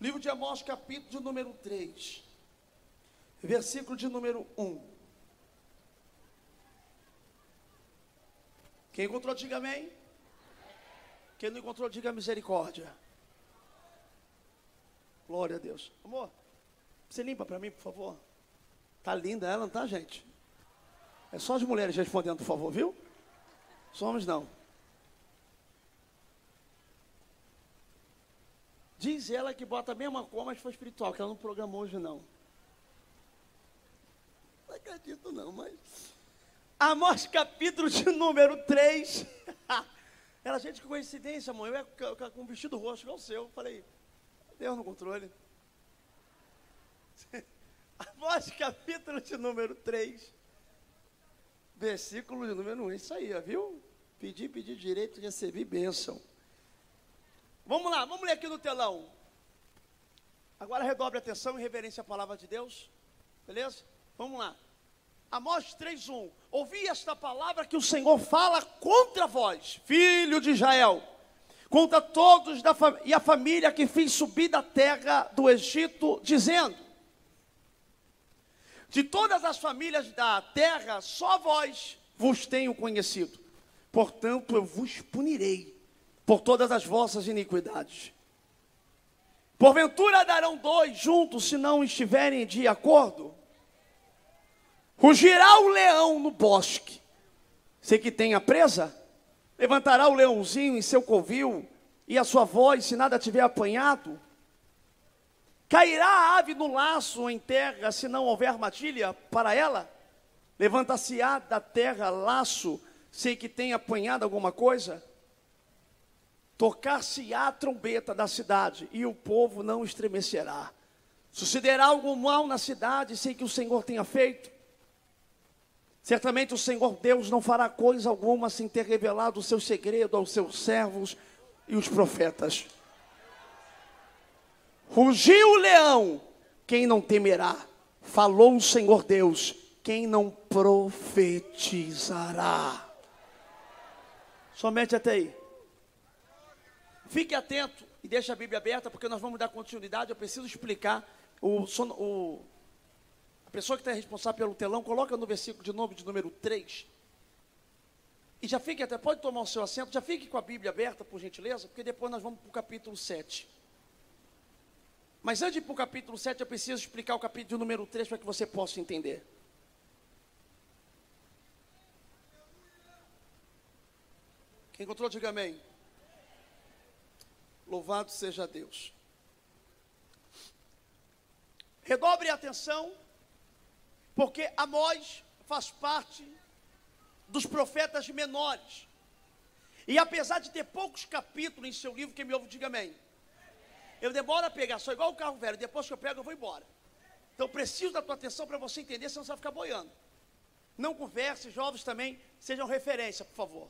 Livro de Amós, capítulo de número 3, versículo de número 1. Quem encontrou, diga amém. Quem não encontrou, diga misericórdia. Glória a Deus. Amor, você limpa para mim, por favor? Tá linda ela, não tá, gente? É só as mulheres respondendo, por favor, viu? Somos não. Diz ela que bota a mesma cor, mas foi espiritual, que ela não programou hoje não. Não acredito não, mas. Amós capítulo de número 3. Era gente com coincidência, amor. Eu ia com um vestido roxo igual o seu. Falei, Deus no controle. Amós capítulo de número 3. Versículo de número 1. Isso aí, ó, viu? Pedir, pedir direito, receber bênção. Vamos lá, vamos ler aqui no telão. Agora redobre a atenção e reverência à palavra de Deus. Beleza? Vamos lá. Amós 3:1. Ouvi esta palavra que o Senhor fala contra vós, filho de Israel, contra todos da e a família que fiz subir da terra do Egito, dizendo: De todas as famílias da terra, só vós vos tenho conhecido. Portanto, eu vos punirei por todas as vossas iniquidades. Porventura darão dois juntos se não estiverem de acordo? Rugirá o leão no bosque. Você que tem a presa, levantará o leãozinho em seu covil, e a sua voz, se nada tiver apanhado, cairá a ave no laço em terra, se não houver armadilha para ela, levanta-se-á da terra laço, sem que tenha apanhado alguma coisa, Tocar-se-á a trombeta da cidade, e o povo não estremecerá. Sucederá algum mal na cidade sem que o Senhor tenha feito? Certamente o Senhor Deus não fará coisa alguma sem ter revelado o seu segredo aos seus servos e os profetas. Rugiu o leão, quem não temerá? Falou o Senhor Deus, quem não profetizará? Somente até aí. Fique atento e deixe a Bíblia aberta, porque nós vamos dar continuidade. Eu preciso explicar. O, o a pessoa que está responsável pelo telão, coloca no versículo de novo, de número 3. E já fique até, pode tomar o seu assento, já fique com a Bíblia aberta, por gentileza, porque depois nós vamos para o capítulo 7. Mas antes de ir para o capítulo 7, eu preciso explicar o capítulo número 3 para que você possa entender. Quem encontrou, diga amém. Louvado seja Deus. Redobre a atenção, porque Amós faz parte dos profetas menores. E apesar de ter poucos capítulos em seu livro, quem me ouve, diga amém. Eu demoro a pegar, sou igual o carro velho, depois que eu pego, eu vou embora. Então preciso da tua atenção para você entender, senão você vai ficar boiando. Não converse, jovens também, sejam referência, por favor.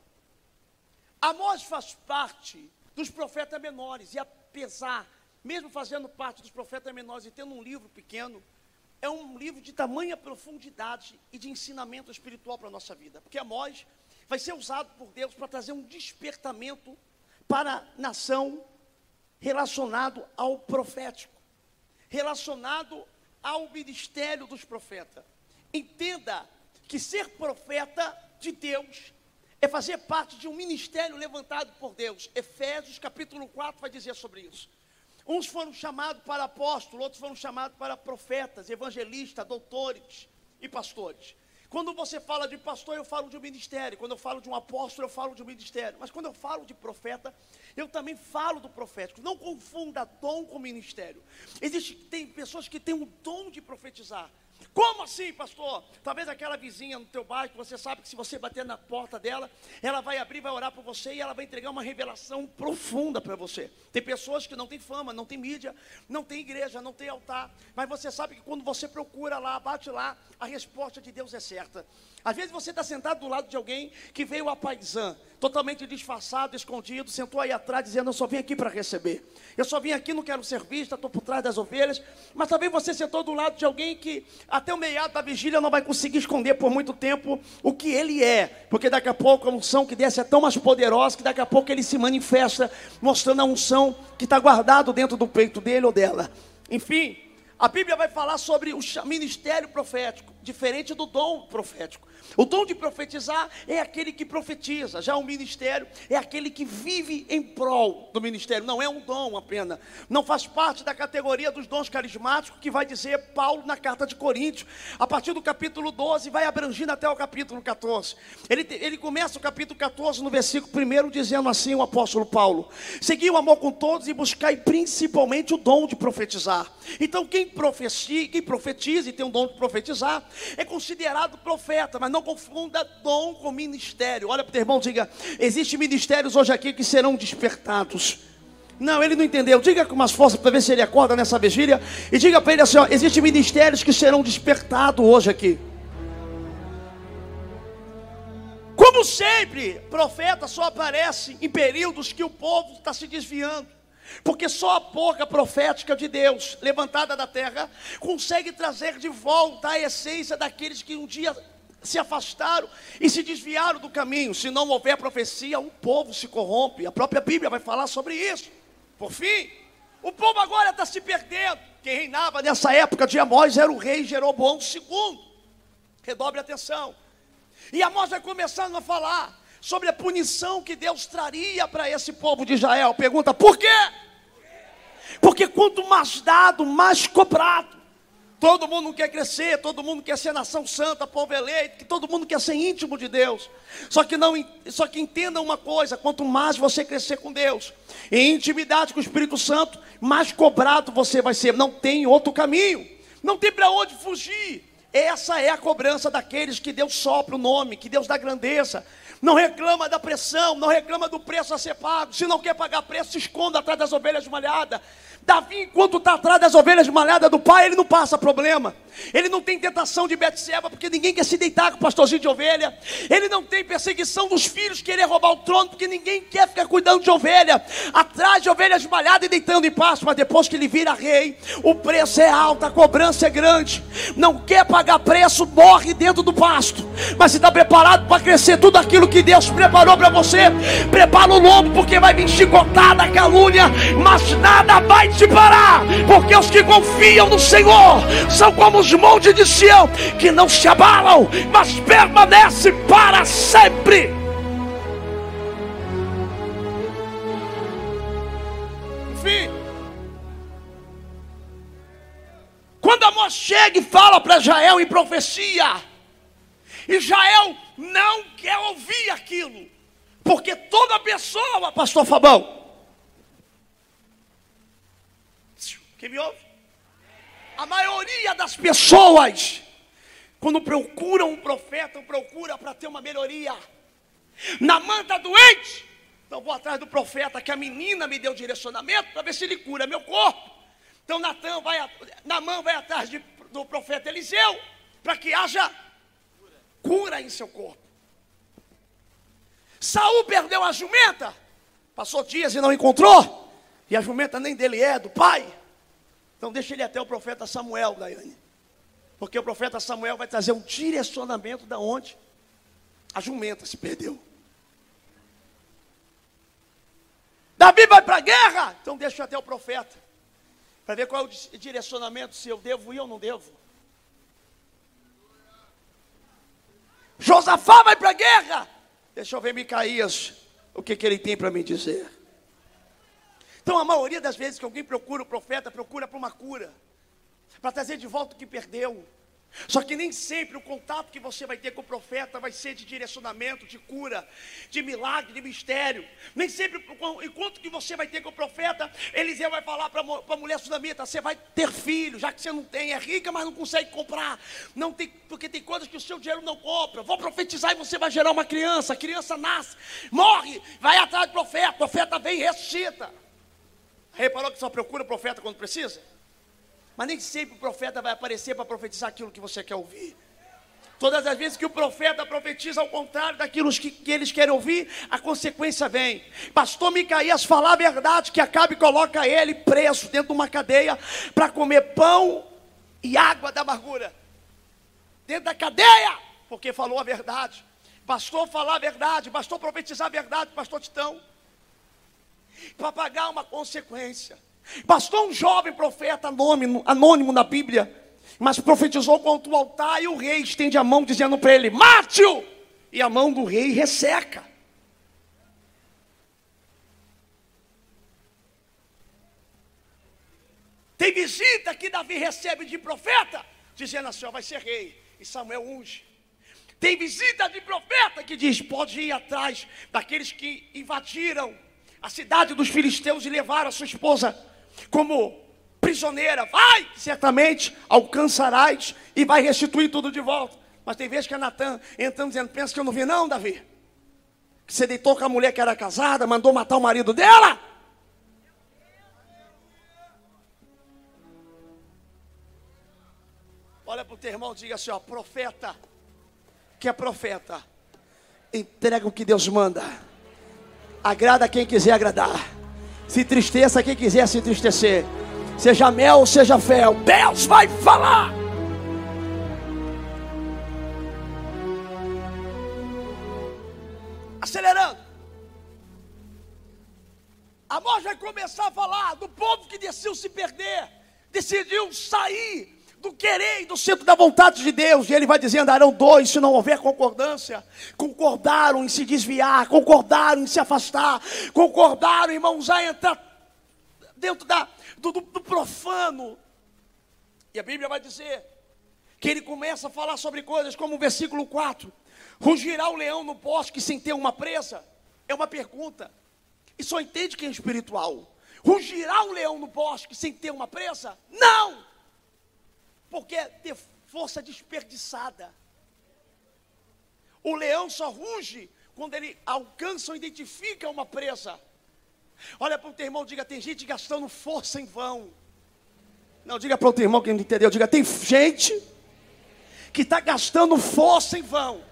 Amós faz parte dos profetas menores. E apesar, mesmo fazendo parte dos profetas menores e tendo um livro pequeno, é um livro de tamanha profundidade e de ensinamento espiritual para a nossa vida. Porque Amós vai ser usado por Deus para trazer um despertamento para a nação relacionado ao profético, relacionado ao ministério dos profetas. Entenda que ser profeta de Deus é fazer parte de um ministério levantado por Deus. Efésios capítulo 4 vai dizer sobre isso. Uns foram chamados para apóstolos, outros foram chamados para profetas, evangelistas, doutores e pastores. Quando você fala de pastor, eu falo de um ministério. Quando eu falo de um apóstolo, eu falo de um ministério. Mas quando eu falo de profeta, eu também falo do profético. Não confunda dom com ministério. Existe, tem pessoas que têm o dom de profetizar. Como assim, pastor? Talvez aquela vizinha no teu bairro, você sabe que se você bater na porta dela, ela vai abrir, vai orar por você e ela vai entregar uma revelação profunda para você. Tem pessoas que não têm fama, não tem mídia, não tem igreja, não tem altar, mas você sabe que quando você procura lá, bate lá, a resposta de Deus é certa. Às vezes você está sentado do lado de alguém que veio a paisã, totalmente disfarçado, escondido, sentou aí atrás dizendo: Eu só vim aqui para receber. Eu só vim aqui, não quero ser vista, estou por trás das ovelhas. Mas também você sentou do lado de alguém que até o meado da vigília não vai conseguir esconder por muito tempo o que ele é, porque daqui a pouco a unção que desce é tão mais poderosa que daqui a pouco ele se manifesta, mostrando a unção que está guardado dentro do peito dele ou dela. Enfim, a Bíblia vai falar sobre o ministério profético, diferente do dom profético. O dom de profetizar é aquele que profetiza, já o ministério é aquele que vive em prol do ministério, não é um dom apenas, não faz parte da categoria dos dons carismáticos que vai dizer Paulo na carta de Coríntios, a partir do capítulo 12, vai abrangindo até o capítulo 14. Ele, ele começa o capítulo 14 no versículo 1 dizendo assim: o apóstolo Paulo: Segui o amor com todos e buscai principalmente o dom de profetizar. Então, quem profecia, quem profetiza e tem o dom de profetizar, é considerado profeta, mas não confunda dom com ministério. Olha para o teu irmão, diga: existem ministérios hoje aqui que serão despertados. Não, ele não entendeu. Diga com umas forças para ver se ele acorda nessa vigília. E diga para ele assim: existem ministérios que serão despertados hoje aqui. Como sempre, profeta só aparece em períodos que o povo está se desviando. Porque só a boca profética de Deus, levantada da terra, consegue trazer de volta a essência daqueles que um dia se afastaram e se desviaram do caminho. Se não houver profecia, o povo se corrompe. A própria Bíblia vai falar sobre isso. Por fim, o povo agora está se perdendo. Quem reinava nessa época de Amós era o rei Jeroboão II. Redobre atenção. E Amós vai começando a falar sobre a punição que Deus traria para esse povo de Israel. Pergunta: por quê? Porque quanto mais dado, mais cobrado. Todo mundo quer crescer, todo mundo quer ser nação santa, povo eleito, todo mundo quer ser íntimo de Deus. Só que não, só que entenda uma coisa, quanto mais você crescer com Deus, em intimidade com o Espírito Santo, mais cobrado você vai ser. Não tem outro caminho. Não tem para onde fugir. Essa é a cobrança daqueles que Deus sopra o nome, que Deus dá grandeza, não reclama da pressão, não reclama do preço a ser pago. Se não quer pagar preço, se esconda atrás das ovelhas malhadas. Davi, enquanto está atrás das ovelhas malhadas do pai, ele não passa problema. Ele não tem tentação de Betseba, porque ninguém quer se deitar com o pastorzinho de ovelha. Ele não tem perseguição dos filhos, querer roubar o trono, porque ninguém quer ficar cuidando de ovelha. Atrás de ovelhas malhadas e deitando em pasto. Mas depois que ele vira rei, o preço é alto, a cobrança é grande. Não quer pagar preço, morre dentro do pasto. Mas está preparado para crescer tudo aquilo que Deus preparou para você, prepara o lombo, porque vai vir chicotada, calúnia, mas nada vai te parar, porque os que confiam no Senhor são como os montes de Sião, que não se abalam, mas permanecem para sempre. Enfim, quando Amós chega e fala para Israel em profecia, Israel não quer ouvir aquilo, porque toda pessoa, pastor Fabão, Quem me ouve? A maioria das pessoas, quando procuram um profeta, procura para ter uma melhoria. Na manta doente, então vou atrás do profeta, que a menina me deu direcionamento para ver se ele cura meu corpo. Então Natan vai, Namã vai atrás de, do profeta Eliseu, para que haja cura em seu corpo. Saul perdeu a jumenta, passou dias e não encontrou, e a jumenta nem dele é, do pai. Então deixa ele até o profeta Samuel, Daiane. Porque o profeta Samuel vai trazer um direcionamento da onde a jumenta se perdeu. Davi vai para a guerra, então deixa até o profeta. Para ver qual é o direcionamento, se eu devo ir ou não devo. Josafá vai para a guerra. Deixa eu ver Micaías, o que, que ele tem para me dizer. Então, a maioria das vezes que alguém procura o profeta, procura para uma cura, para trazer de volta o que perdeu. Só que nem sempre o contato que você vai ter com o profeta vai ser de direcionamento, de cura, de milagre, de mistério. Nem sempre, enquanto que você vai ter com o profeta, Eliseu vai falar para a mulher sunamita: você vai ter filho, já que você não tem, é rica, mas não consegue comprar. Não tem, porque tem coisas que o seu dinheiro não compra. Vou profetizar e você vai gerar uma criança. A criança nasce, morre, vai atrás do profeta, o profeta vem e ressuscita. Reparou que só procura o profeta quando precisa? Mas nem sempre o profeta vai aparecer para profetizar aquilo que você quer ouvir. Todas as vezes que o profeta profetiza ao contrário daquilo que, que, eles querem ouvir, a consequência vem. Pastor Micaías falar a verdade, que acabe e coloca ele preso dentro de uma cadeia para comer pão e água da amargura. Dentro da cadeia, porque falou a verdade. Pastor falar a verdade, pastor profetizar a verdade, pastor Titão. Para pagar uma consequência. Pastor um jovem profeta anônimo, anônimo na Bíblia mas profetizou contra o altar e o rei estende a mão dizendo para ele: mate-o! E a mão do rei resseca. Tem visita que Davi recebe de profeta, dizendo assim: ó, vai ser rei. E Samuel unge. Tem visita de profeta que diz: pode ir atrás daqueles que invadiram a cidade dos filisteus e levaram a sua esposa como prisioneira, vai, certamente alcançarás e vai restituir tudo de volta. Mas tem vezes que é Natan entrando dizendo: Pensa que eu não vi, não, Davi. Que você deitou com a mulher que era casada, mandou matar o marido dela. Olha para o teu irmão e diga assim: ó, profeta, que é profeta, entrega o que Deus manda, agrada quem quiser agradar, se tristeça quem quiser se entristecer seja mel, seja fel, Deus vai falar. Acelerando. Amós vai começar a falar do povo que decidiu se perder, decidiu sair do querer e do centro da vontade de Deus. E ele vai dizendo: andarão dois se não houver concordância. Concordaram em se desviar, concordaram em se afastar, concordaram, irmãos, a entrar dentro da, do, do, do profano. E a Bíblia vai dizer que ele começa a falar sobre coisas como o versículo 4: Rugirá o leão no bosque sem ter uma presa? É uma pergunta. E só entende quem é espiritual. Rugirá o leão no bosque sem ter uma presa? Não! Porque é ter força desperdiçada. O leão só ruge quando ele alcança ou identifica uma presa. Olha para o teu irmão, diga: tem gente gastando força em vão. Não, diga para o teu irmão que não entendeu, diga: tem gente que está gastando força em vão.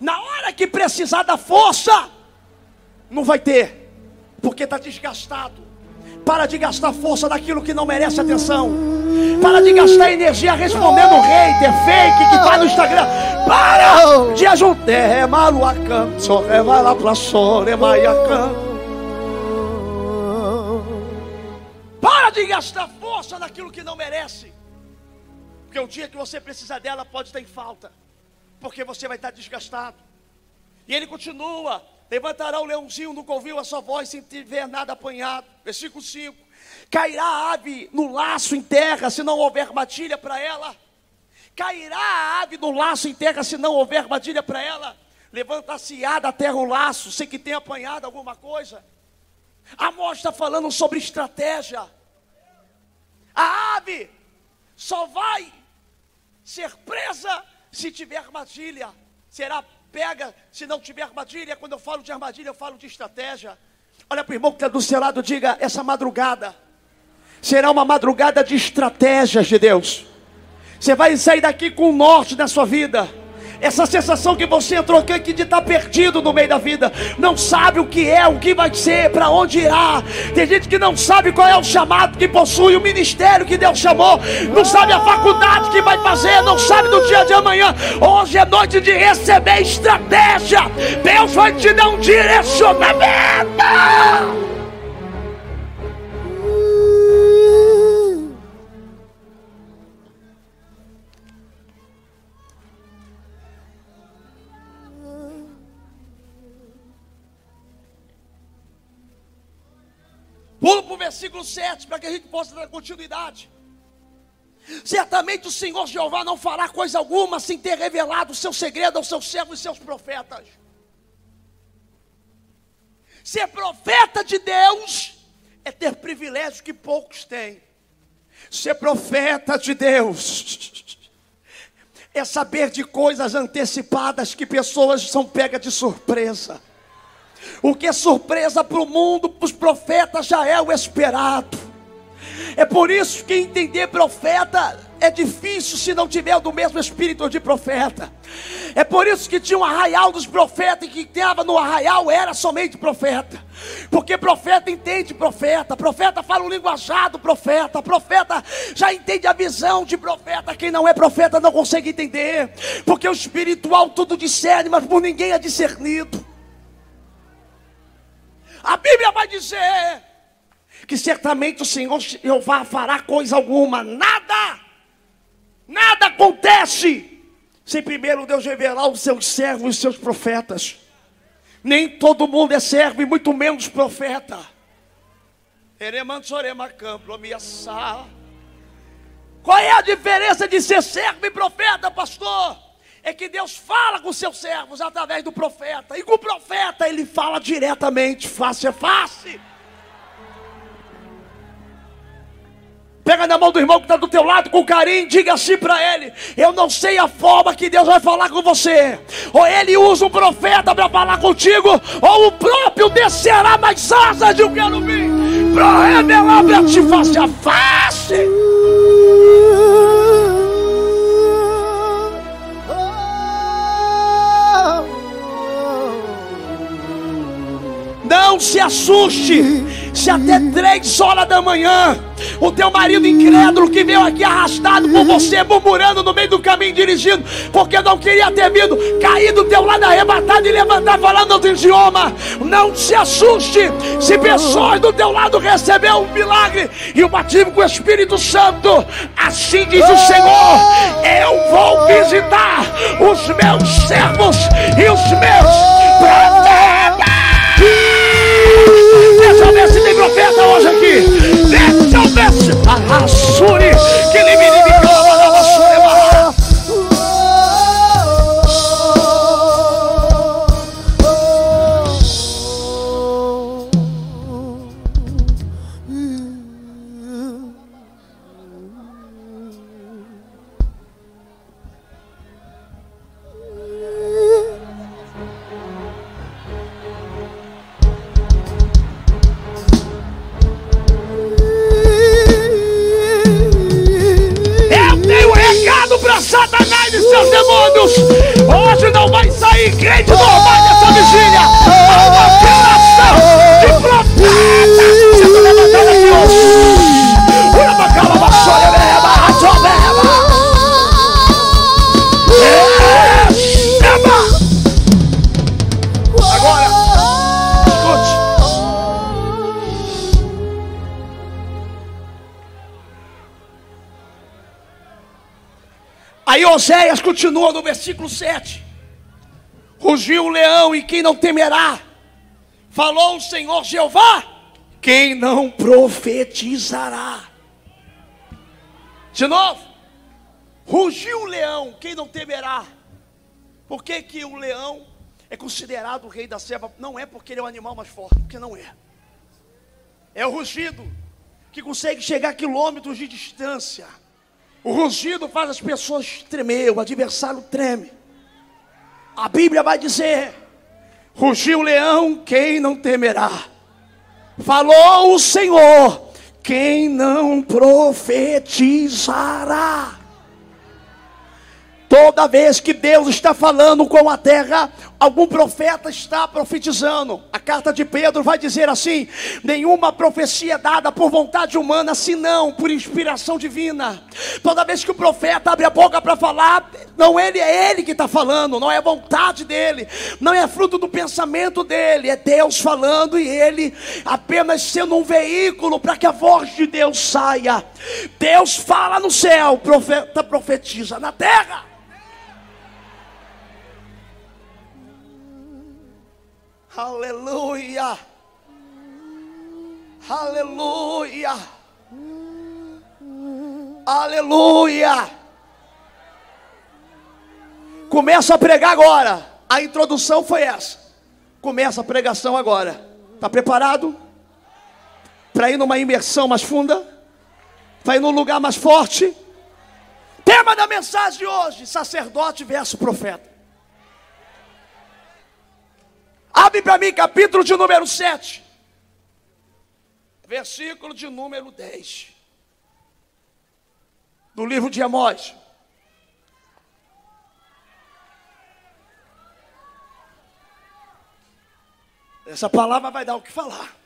Na hora que precisar da força, não vai ter, porque está desgastado. Para de gastar força daquilo que não merece atenção. Para de gastar energia respondendo hater, fake que vai no Instagram. Para de ajudar. É só vai lá pra. Para de gastar força naquilo que não merece. Porque o dia que você precisar dela pode estar em falta. Porque você vai estar desgastado. E ele continua: levantará o leãozinho no ouviu a sua voz sem tiver nada apanhado. Versículo 5: cairá a ave no laço em terra, se não houver armadilha para ela. Cairá a ave no laço em terra, se não houver armadilha para ela. Levantar-se-á da terra o laço, sem que tenha apanhado alguma coisa. Amós está falando sobre estratégia. A ave só vai ser presa se tiver armadilha. Será pega se não tiver armadilha. Quando eu falo de armadilha, eu falo de estratégia. Olha para o irmão que está do seu lado, diga: essa madrugada será uma madrugada de estratégias de Deus. Você vai sair daqui com o norte na sua vida. Essa sensação que você entrou aqui de estar tá perdido no meio da vida, não sabe o que é, o que vai ser, para onde irá. Tem gente que não sabe qual é o chamado que possui, o ministério que Deus chamou, não sabe a faculdade que vai fazer, não sabe do dia de amanhã. Hoje é noite de receber estratégia. Deus vai te dar um direcionamento. Versículo 7 para que a gente possa dar continuidade. Certamente o Senhor Jeová não fará coisa alguma sem ter revelado o seu segredo aos seus servos e seus profetas. Ser profeta de Deus é ter privilégio que poucos têm. Ser profeta de Deus é saber de coisas antecipadas que pessoas são pegas de surpresa. O que é surpresa para o mundo, para os profetas, já é o esperado. É por isso que entender profeta é difícil se não tiver do mesmo espírito de profeta. É por isso que tinha um arraial dos profetas e que estava no arraial era somente profeta. Porque profeta entende profeta, profeta fala o linguajar do profeta, profeta já entende a visão de profeta. Quem não é profeta não consegue entender, porque o espiritual tudo discerne, mas por ninguém é discernido. A Bíblia vai dizer que certamente o Senhor Jeová fará coisa alguma, nada, nada acontece sem primeiro Deus revelar os seus servos e os seus profetas. Nem todo mundo é servo e muito menos profeta. Qual é a diferença de ser servo e profeta, pastor? É que Deus fala com seus servos através do profeta, e com o profeta ele fala diretamente, face a face. Pega na mão do irmão que está do teu lado com carinho, diga assim para ele: Eu não sei a forma que Deus vai falar com você. Ou ele usa um profeta para falar contigo, ou o próprio descerá mais asas de um querubim para revelar para te face a face. Não se assuste se até três horas da manhã o teu marido incrédulo que veio aqui arrastado por você, murmurando no meio do caminho, dirigindo, porque não queria ter vindo, cair do teu lado arrebatado e levantar falando outro idioma. Não se assuste se pessoas do teu lado receber um milagre e o batismo com o Espírito Santo. Assim diz o Senhor: Eu vou visitar os meus servos e os meus profetas. Deixa eu ver se tem profeta hoje aqui. Deixa eu ver se. Arrasure, que ele me Continua no versículo 7. Rugiu o leão e quem não temerá? Falou o Senhor Jeová, quem não profetizará? De novo, rugiu o leão, quem não temerá? Por que, que o leão é considerado o rei da selva? Não é porque ele é o animal mais forte, porque não é. É o rugido que consegue chegar a quilômetros de distância o rugido faz as pessoas tremer, o adversário treme. A Bíblia vai dizer: rugiu o leão, quem não temerá? Falou o Senhor, quem não profetizará? Toda vez que Deus está falando com a terra, algum profeta está profetizando. A carta de Pedro vai dizer assim: nenhuma profecia dada por vontade humana, senão por inspiração divina. Toda vez que o profeta abre a boca para falar, não ele é ele que está falando, não é vontade dele, não é fruto do pensamento dele, é Deus falando e ele apenas sendo um veículo para que a voz de Deus saia. Deus fala no céu, profeta profetiza na terra. Aleluia. Aleluia. Aleluia. Começa a pregar agora. A introdução foi essa. Começa a pregação agora. Está preparado? Para ir numa imersão mais funda? Para ir num lugar mais forte? Tema da mensagem de hoje: sacerdote versus profeta. Abre para mim capítulo de número 7, versículo de número 10. do livro de Amós. Essa palavra vai dar o que falar.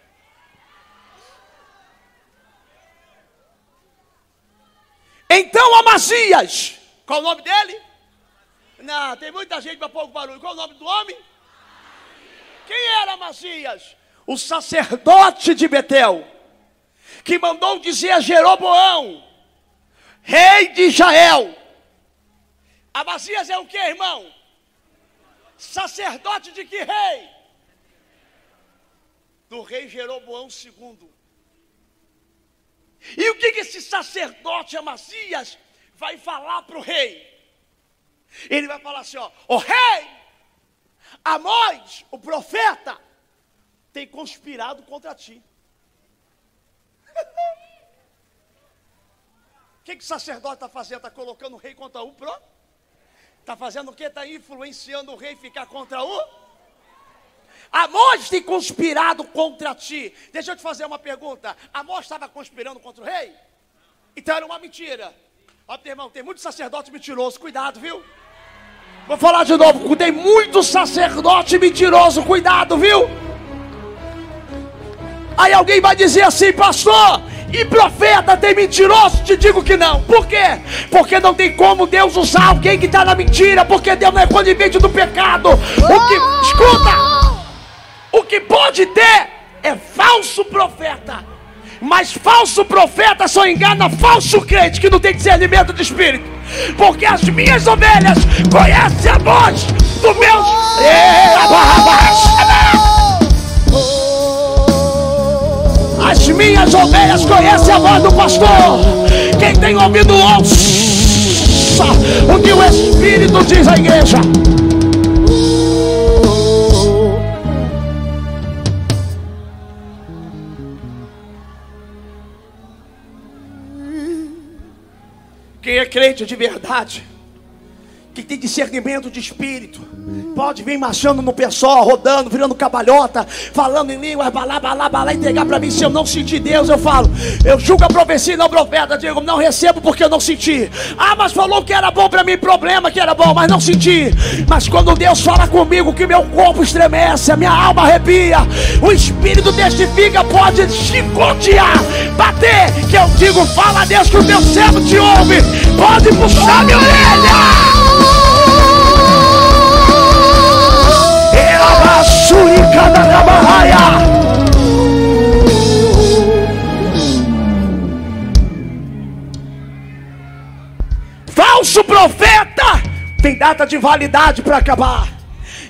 Então Amazias, qual o nome dele? Não, tem muita gente para pouco barulho. Qual o nome do homem? Quem era Amazias? O sacerdote de Betel, que mandou dizer a Jeroboão, rei de Israel. Amazias é o que, irmão? Sacerdote de que rei? Do rei Jeroboão II. E o que, que esse sacerdote Amazias vai falar para o rei? Ele vai falar assim: ó, o rei, Amós, o profeta, tem conspirado contra ti. O que, que o sacerdote está fazendo? Está colocando o rei contra o pro? Está fazendo o que? Está influenciando o rei ficar contra o? Amós tem conspirado contra ti. Deixa eu te fazer uma pergunta. Amós estava conspirando contra o rei? Então era uma mentira. Ó, irmão, tem muito sacerdote mentiroso, cuidado, viu? Vou falar de novo, tem muito sacerdote mentiroso, cuidado, viu? Aí alguém vai dizer assim, pastor, e profeta tem mentiroso? Te digo que não. Por quê? Porque não tem como Deus usar alguém que está na mentira, porque Deus não é conivente do pecado. O que, escuta, o que pode ter é falso profeta. Mas falso profeta só engana falso crente que não tem discernimento de espírito. Porque as minhas ovelhas conhecem a voz do meu. As minhas ovelhas conhecem a voz do pastor. Quem tem ouvido, ouça o que o Espírito diz à igreja. Quem é crente de verdade, que tem discernimento de espírito, pode vir marchando no pessoal, rodando, virando cabalhota, falando em línguas, balá, balá, balá, entregar para mim. Se eu não sentir Deus, eu falo, eu julgo a profecia e não profeta. Digo, não recebo porque eu não senti. Ah, mas falou que era bom para mim, problema que era bom, mas não senti. Mas quando Deus fala comigo, que meu corpo estremece, a minha alma arrepia, o Espírito testifica, pode chicotear, bater, que eu digo, fala Deus que o teu servo te ouve, pode puxar minha orelha. Falso profeta tem data de validade para acabar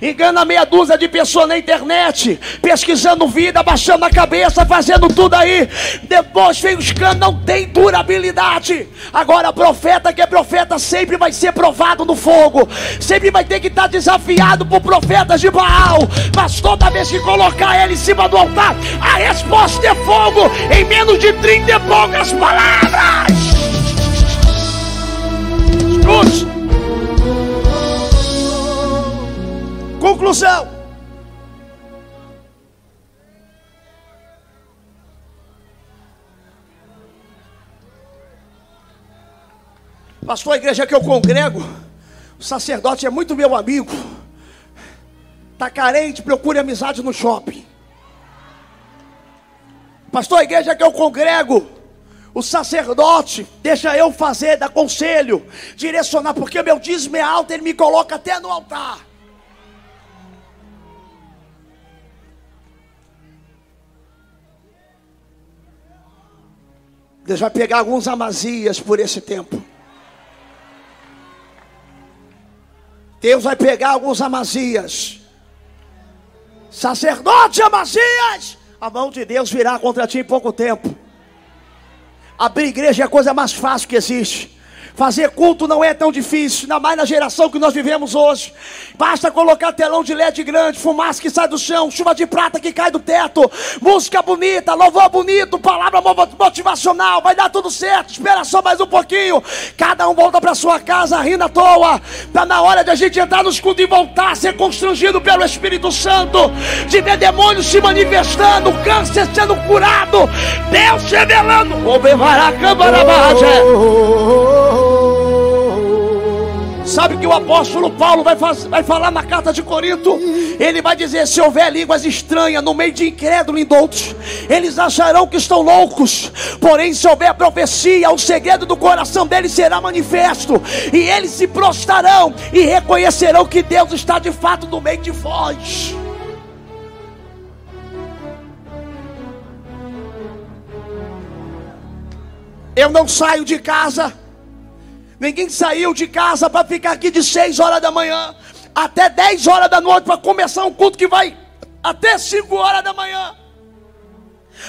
engana meia dúzia de pessoas na internet, pesquisando vida, baixando a cabeça, fazendo tudo aí. Depois vem os canos, não tem durabilidade. Agora, profeta que é profeta sempre vai ser provado no fogo, sempre vai ter que estar desafiado por profetas de Baal. Mas toda vez que colocar ele em cima do altar, a resposta é fogo em menos de 30 e poucas palavras. Escute. Conclusão. Pastor, a igreja que eu congrego, o sacerdote é muito meu amigo. Está carente, procure amizade no shopping. Pastor, a igreja que eu congrego, o sacerdote deixa eu fazer, dá conselho, direcionar, porque meu dízimo é alto, ele me coloca até no altar. Deus vai pegar alguns Amazias por esse tempo. Deus vai pegar alguns Amazias. Sacerdote Amazias, a mão de Deus virá contra ti em pouco tempo. Abrir igreja é a coisa mais fácil que existe. Fazer culto não é tão difícil, ainda mais na geração que nós vivemos hoje. Basta colocar telão de LED grande, fumaça que sai do chão, chuva de prata que cai do teto, música bonita, louvor bonito, palavra motivacional, vai dar tudo certo. Espera só mais um pouquinho. Cada um volta para sua casa rindo à toa. Está na hora de a gente entrar no escudo e voltar a ser constrangido pelo Espírito Santo, de ver demônios se manifestando, câncer sendo curado, Deus revelando. A câmara, oh, oh, oh, Sabe que o apóstolo Paulo vai, vai falar na carta de Corinto? Ele vai dizer: se houver línguas estranhas no meio de incrédulos outros, eles acharão que estão loucos. Porém, se houver profecia, o segredo do coração deles será manifesto, e eles se prostrarão e reconhecerão que Deus está de fato no meio de vós. Eu não saio de casa Ninguém saiu de casa para ficar aqui de 6 horas da manhã até 10 horas da noite para começar um culto que vai até 5 horas da manhã.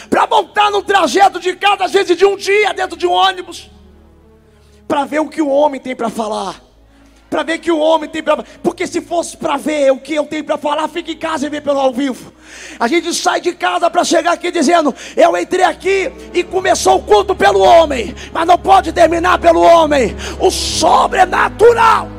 Para voltar no trajeto de casa, às vezes de um dia, dentro de um ônibus. Para ver o que o homem tem para falar para ver que o homem tem para. Porque se fosse para ver o que eu tenho para falar, fica em casa e vê pelo ao vivo. A gente sai de casa para chegar aqui dizendo: Eu entrei aqui e começou o culto pelo homem, mas não pode terminar pelo homem. O sobrenatural.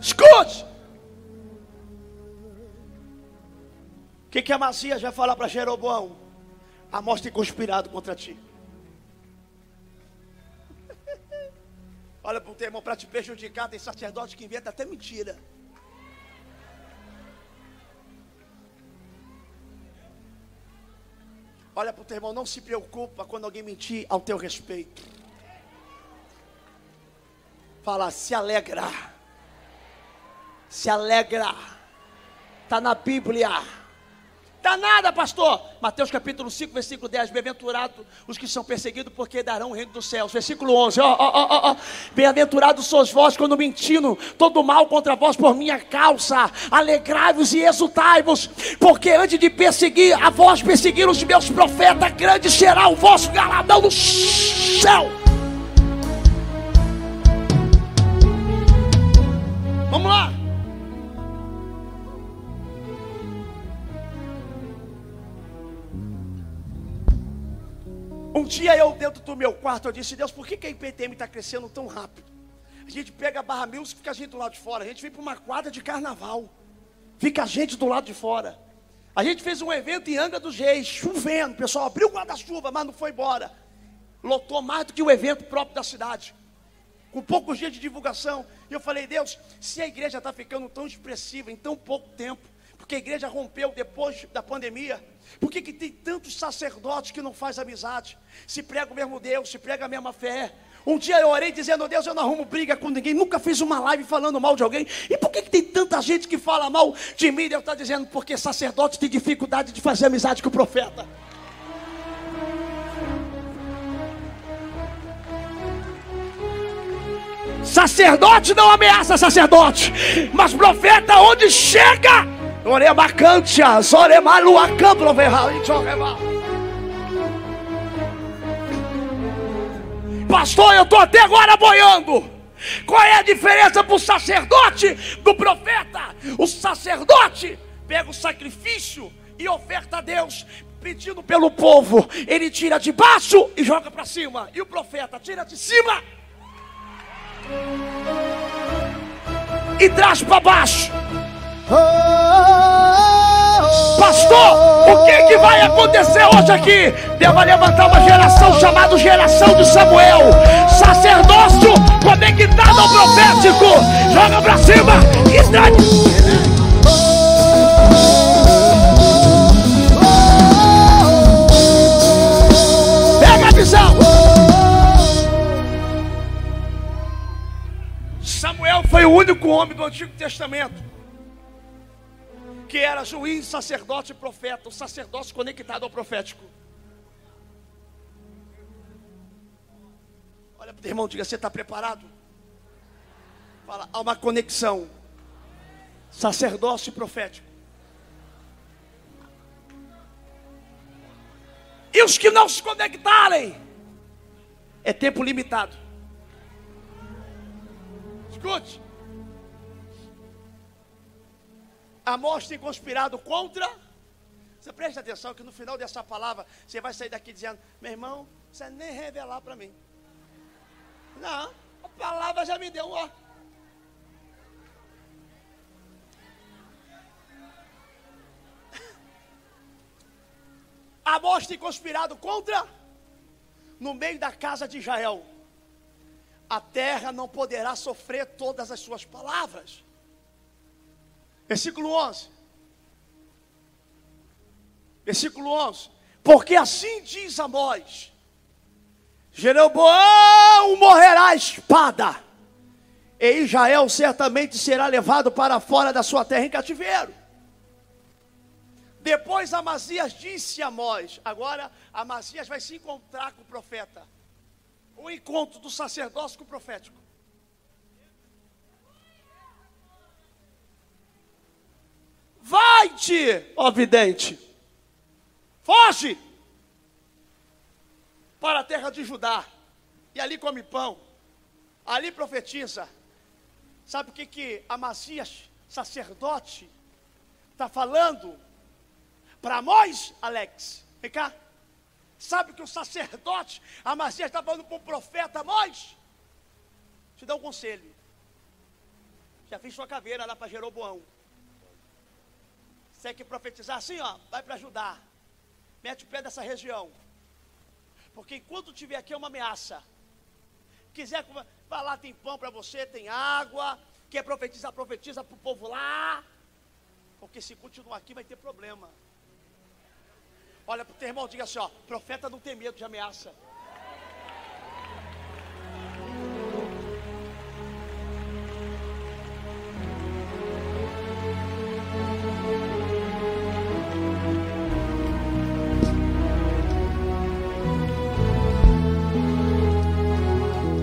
Escute. O que, que a Masias vai falar para Jeroboão? A morte tem conspirado contra ti. Olha para o teu irmão para te prejudicar. Tem sacerdote que inventa até mentira. Olha para o teu irmão, não se preocupa quando alguém mentir ao teu respeito. Fala, se alegra. Se alegra. Está na Bíblia. Dá nada, pastor. Mateus capítulo 5, versículo 10. Bem-aventurados os que são perseguidos, porque darão o reino dos céus. Versículo 11. Ó, ó, ó, ó. Bem-aventurados sois vós quando mentindo todo mal contra vós por minha causa. Alegrai-vos e exultai-vos, porque antes de perseguir a vós perseguir os meus profetas, grande será o vosso galadão no céu. Vamos lá. Um dia eu dentro do meu quarto, eu disse, Deus, por que, que a IPTM está crescendo tão rápido? A gente pega a Barra Music, fica a gente do lado de fora. A gente vem para uma quadra de carnaval. Fica a gente do lado de fora. A gente fez um evento em Anga dos Reis, chovendo. O pessoal abriu o guarda-chuva, mas não foi embora. Lotou mais do que o evento próprio da cidade. Com poucos dias de divulgação. E eu falei, Deus, se a igreja está ficando tão expressiva em tão pouco tempo, porque a igreja rompeu depois da pandemia, por que, que tem tantos sacerdotes que não faz amizade? Se prega o mesmo Deus, se prega a mesma fé. Um dia eu orei dizendo, Deus, eu não arrumo briga com ninguém, nunca fiz uma live falando mal de alguém. E por que, que tem tanta gente que fala mal de mim? Deus está dizendo, porque sacerdote tem dificuldade de fazer amizade com o profeta. Sacerdote não ameaça sacerdote, mas profeta onde chega Pastor, eu estou até agora boiando. Qual é a diferença para o sacerdote do profeta? O sacerdote pega o sacrifício e oferta a Deus, pedindo pelo povo. Ele tira de baixo e joga para cima. E o profeta tira de cima e traz para baixo. Pastor, o que, que vai acontecer hoje aqui? Deus vai levantar uma geração chamada geração de Samuel, sacerdócio conectado ao profético. Joga pra cima e traz. Pega a visão. Samuel foi o único homem do Antigo Testamento que era juiz, sacerdote e profeta, o sacerdócio conectado ao profético. Olha para o irmão, diga: você está preparado? Fala, há uma conexão, sacerdócio e profético. E os que não se conectarem, é tempo limitado. Escute. Amós tem conspirado contra. Você presta atenção que no final dessa palavra você vai sair daqui dizendo: meu irmão, você nem revelar para mim. Não, a palavra já me deu um ó. Tem conspirado contra no meio da casa de Israel. A terra não poderá sofrer todas as suas palavras. Versículo 11. Versículo 11. Porque assim diz Amós: Jeroboão morrerá a espada, e Israel certamente será levado para fora da sua terra em cativeiro. Depois Amazias disse a Amós: Agora Amazias vai se encontrar com o profeta. O encontro do sacerdócio com o profético. Vai-te, ó vidente, foge para a terra de Judá, e ali come pão, ali profetiza. Sabe o que que Amazias, sacerdote, está falando? Para nós, Alex, vem cá. Sabe que o sacerdote, Amazias está falando para o profeta Amós? Te dá um conselho. Já fiz sua caveira lá para Jeroboão. Você quer profetizar assim, ó, vai para ajudar. Mete o pé dessa região. Porque enquanto tiver aqui é uma ameaça. Quiser falar, tem pão para você, tem água. Quer profetizar, profetiza para o povo lá. Porque se continuar aqui vai ter problema. Olha para o teu irmão, diga assim: ó, profeta não tem medo de ameaça.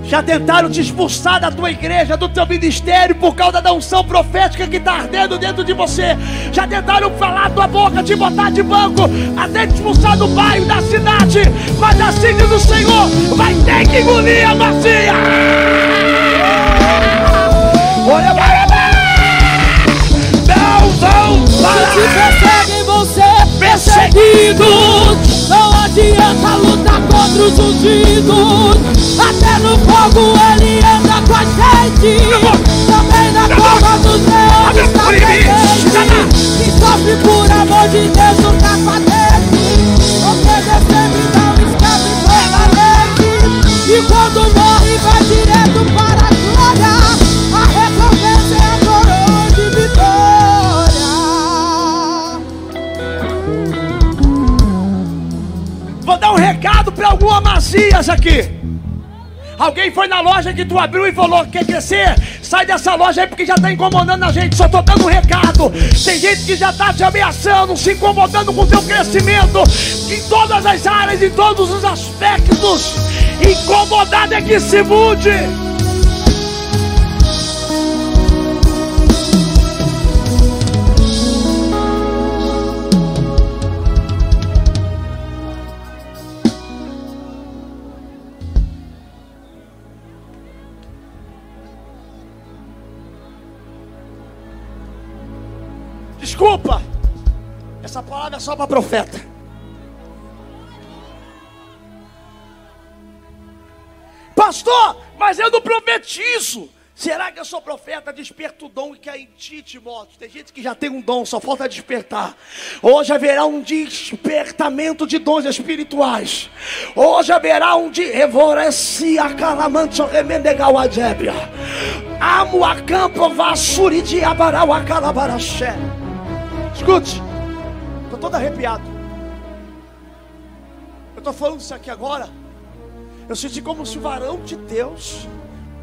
Já tentaram te expulsar da tua igreja, do teu ministério, por causa da unção profética que está ardendo dentro de você. Já tentaram falar tua boca, te botar de banco, até te expulsar do bairro, da cidade. Mas assim diz o Senhor: vai ter que engolir a macia. Olha, não vão parar. Perseguidos. Não adianta lutar contra os ungidos. Até no fogo ele anda com a gente. Também na cova dos leões está presente. Quem sofre por amor de Deus nunca padece. Obedecer me dá um escape permanente. E quando morre vai direto para Vou dar um recado para algumas macias aqui. Alguém foi na loja que tu abriu e falou: quer crescer? Sai dessa loja aí porque já está incomodando a gente. Só estou dando um recado. Tem gente que já está te ameaçando, se incomodando com o teu crescimento em todas as áreas, em todos os aspectos. Incomodado é que se mude. Só para profeta. Pastor, mas eu não profetizo. Será que eu sou profeta? Desperta o dom que é em ti, Timóteo. Tem gente que já tem um dom, só falta despertar. Hoje haverá um despertamento de dons espirituais. Hoje haverá um de revoreci a calamante remendegal a débia. Amo a campo vassuri de abarau a calabaraxé. Escute, todo arrepiado. Eu estou falando isso aqui agora. Eu senti como se o varão de Deus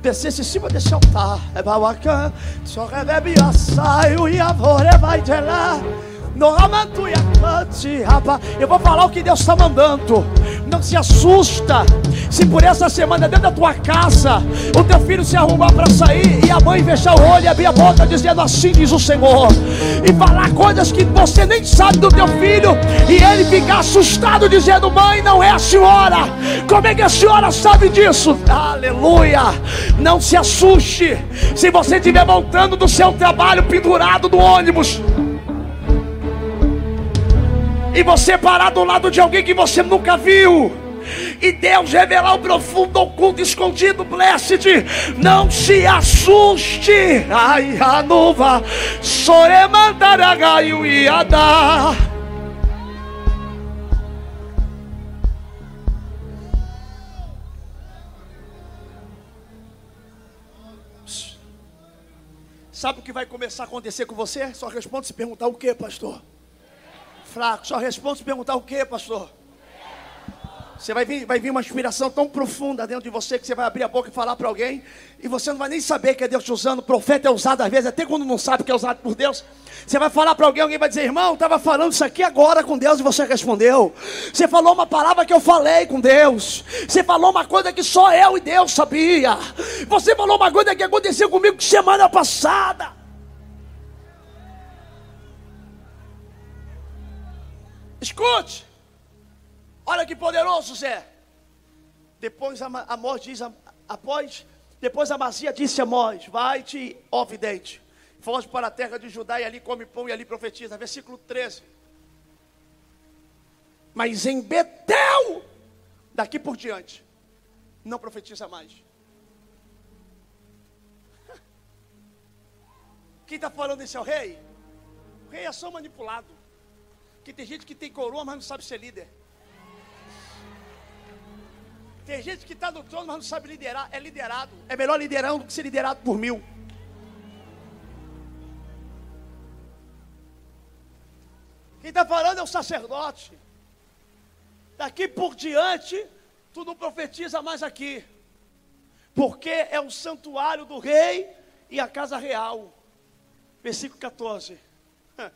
descesse em cima desse altar. É bauacã, só recebe a saio e a vai de lá. Eu vou falar o que Deus está mandando. Não se assusta. Se por essa semana dentro da tua casa o teu filho se arrumar para sair e a mãe fechar o olho e abrir a boca dizendo assim diz o Senhor e falar coisas que você nem sabe do teu filho e ele ficar assustado dizendo mãe não é a senhora. Como é que a senhora sabe disso? Aleluia. Não se assuste. Se você estiver voltando do seu trabalho pendurado no ônibus e você parar do lado de alguém que você nunca viu. E Deus revelar o profundo, oculto, escondido, blessed. Não se assuste. Ai, a nuva. Soremandaragaio e Adá. Sabe o que vai começar a acontecer com você? Só responde se perguntar o que, pastor? Fraco, só responde se perguntar o que, pastor? Você vai vir, vai vir uma inspiração tão profunda dentro de você que você vai abrir a boca e falar para alguém e você não vai nem saber que é Deus te usando. O profeta é usado às vezes, até quando não sabe que é usado por Deus. Você vai falar para alguém, alguém vai dizer, irmão, estava falando isso aqui agora com Deus e você respondeu. Você falou uma palavra que eu falei com Deus. Você falou uma coisa que só eu e Deus sabia. Você falou uma coisa que aconteceu comigo semana passada. Escute. Olha que poderoso Zé. Depois Amós diz, após, depois Amazia disse a Amós, vai-te, ó vidente, foge para a terra de Judá e ali come pão e ali profetiza. Versículo 13. Mas em Betel, daqui por diante, não profetiza mais. Quem está falando isso é o rei? O rei é só manipulado. Que tem gente que tem coroa, mas não sabe ser líder. Tem gente que está no trono, mas não sabe liderar. É liderado. É melhor liderar do que ser liderado por mil. Quem está falando é o sacerdote. Daqui por diante, tu não profetiza mais aqui. Porque é o santuário do rei e a casa real. Versículo 14.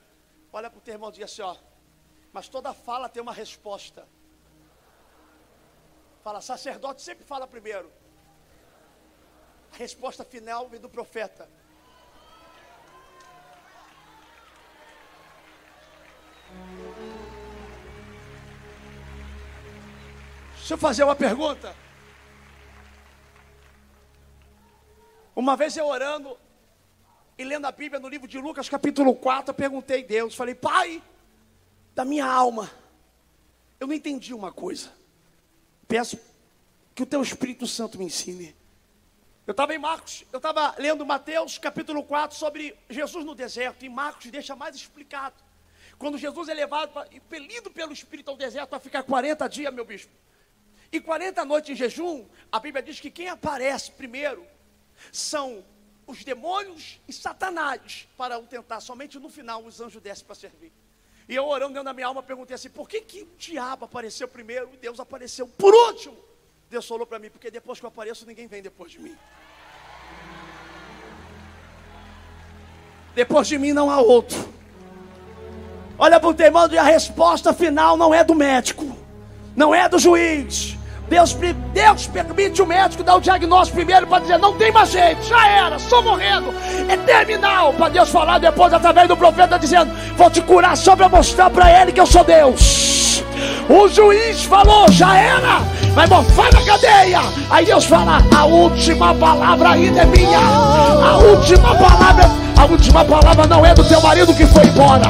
Olha para o e diz assim: ó. Mas toda fala tem uma resposta. Fala, sacerdote sempre fala primeiro. A resposta final vem do profeta. Deixa eu fazer uma pergunta. Uma vez eu orando e lendo a Bíblia no livro de Lucas, capítulo 4, eu perguntei a Deus, falei, Pai, da minha alma, eu não entendi uma coisa. Peço que o teu Espírito Santo me ensine. Eu estava em Marcos, eu estava lendo Mateus capítulo 4 sobre Jesus no deserto, e Marcos deixa mais explicado. Quando Jesus é levado, impelido pelo Espírito ao deserto para ficar 40 dias, meu bispo. E 40 noites em jejum, a Bíblia diz que quem aparece primeiro são os demônios e Satanás para o tentar. Somente no final os anjos descem para servir. E eu orando dentro da minha alma, perguntei assim: por que, que o diabo apareceu primeiro e Deus apareceu por último? Deus falou para mim: porque depois que eu apareço, ninguém vem depois de mim. Depois de mim não há outro. Olha para o irmão e a resposta final não é do médico, não é do juiz, Deus, Deus permite o médico dar o diagnóstico primeiro para dizer: não tem mais jeito, já era, estou morrendo. É terminal. Para Deus falar depois, através do profeta, dizendo: vou te curar só para mostrar para ele que eu sou Deus. O juiz falou: já era, vai vai na cadeia. Aí Deus fala: a última palavra ainda é minha. A última palavra, a última palavra não é do teu marido que foi embora.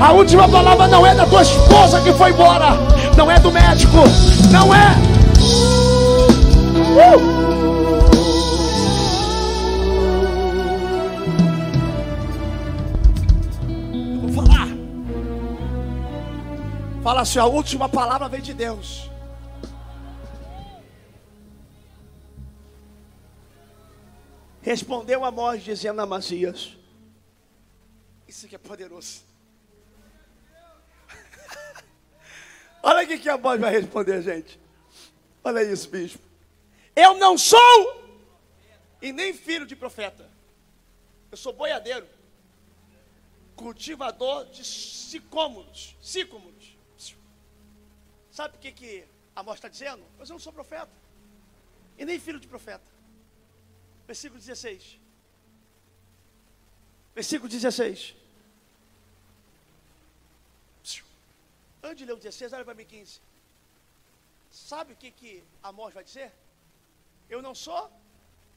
A última palavra não é da tua esposa que foi embora. Não é do médico, não é Uh! Fala assim: a última palavra vem de Deus. Respondeu Amós, dizendo a Masias: Isso aqui é poderoso. Olha o que a Amós vai responder, gente. Olha isso, bispo. Eu não sou e nem filho de profeta. Eu sou boiadeiro, cultivador de sicômoros, sícomos. Sabe o que, que Amós está dizendo? Mas eu não sou profeta e nem filho de profeta. Versículo 16. Versículo 16. Antes de ler o 16, olha para mim 15. Sabe o que, que Amós vai dizer? Eu não sou?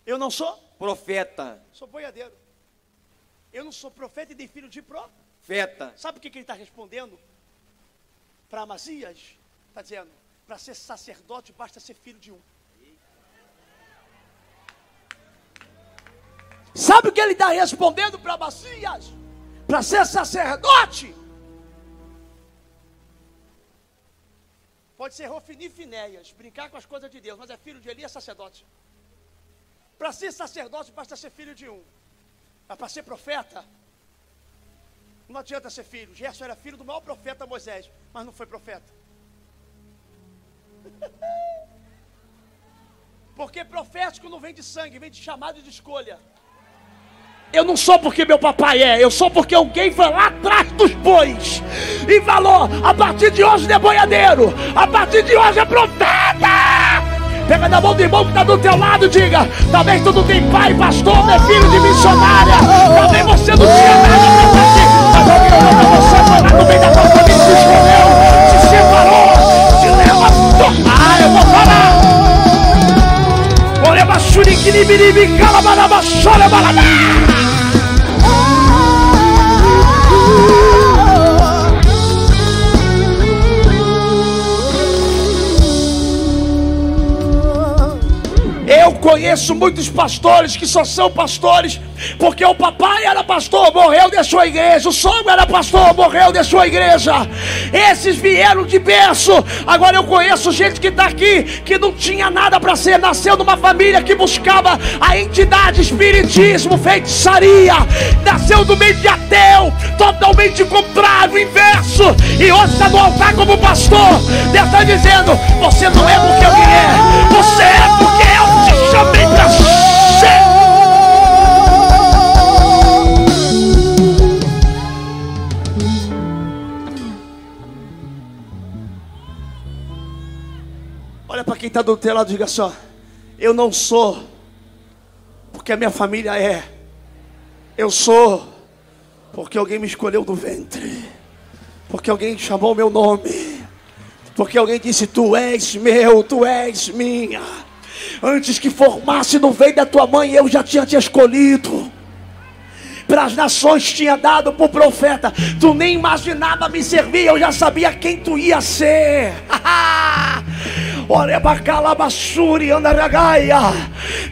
Eu não sou? Profeta. Sou boiadeiro. Eu não sou profeta e nem filho de profeta. Sabe o que, que ele está respondendo? Para Amazias, está dizendo, para ser sacerdote basta ser filho de um. Sabe o que ele está respondendo para Amazias? Para ser sacerdote Pode ser Rofini Finéias, brincar com as coisas de Deus, mas é filho de Eli, é sacerdote. Para ser sacerdote, basta ser filho de um. Mas para ser profeta, não adianta ser filho. Gerson era filho do maior profeta Moisés, mas não foi profeta. Porque profético não vem de sangue, vem de chamado e de escolha. Eu não sou porque meu papai é, eu sou porque alguém foi lá atrás dos bois e falou: a partir de hoje é boiadeiro, a partir de hoje é profeta. Pega na mão do irmão que está do teu lado e diga: talvez tu não tem pai, pastor, não é filho de missionária, talvez você não tinha nada para fazer, mas alguém olhou para você, foi lá no meio da tua família, se escolheu, se separou, se levantou. Ah, eu vou falar. Masuri Gini Bini Bini Kalabana Masore Balada. Eu conheço muitos pastores que só são pastores porque o papai era pastor, morreu, deixou a igreja. O sogro era pastor, morreu, deixou a igreja. Esses vieram de berço. Agora eu conheço gente que está aqui que não tinha nada para ser, nasceu numa família que buscava a entidade, espiritismo, feitiçaria, nasceu no meio de ateu, totalmente contrário, inverso. E hoje está no altar como pastor. Deus está dizendo: Você não é porque alguém é, você é porque Olha para quem está do teu lado e diga só: Eu não sou, porque a minha família é. Eu sou, porque alguém me escolheu do ventre, porque alguém chamou meu nome, porque alguém disse: Tu és meu, tu és minha. Antes que formasse no veio da tua mãe, eu já tinha te escolhido para as nações tinha dado por profeta. Tu nem imaginava me servir, eu já sabia quem tu ia ser.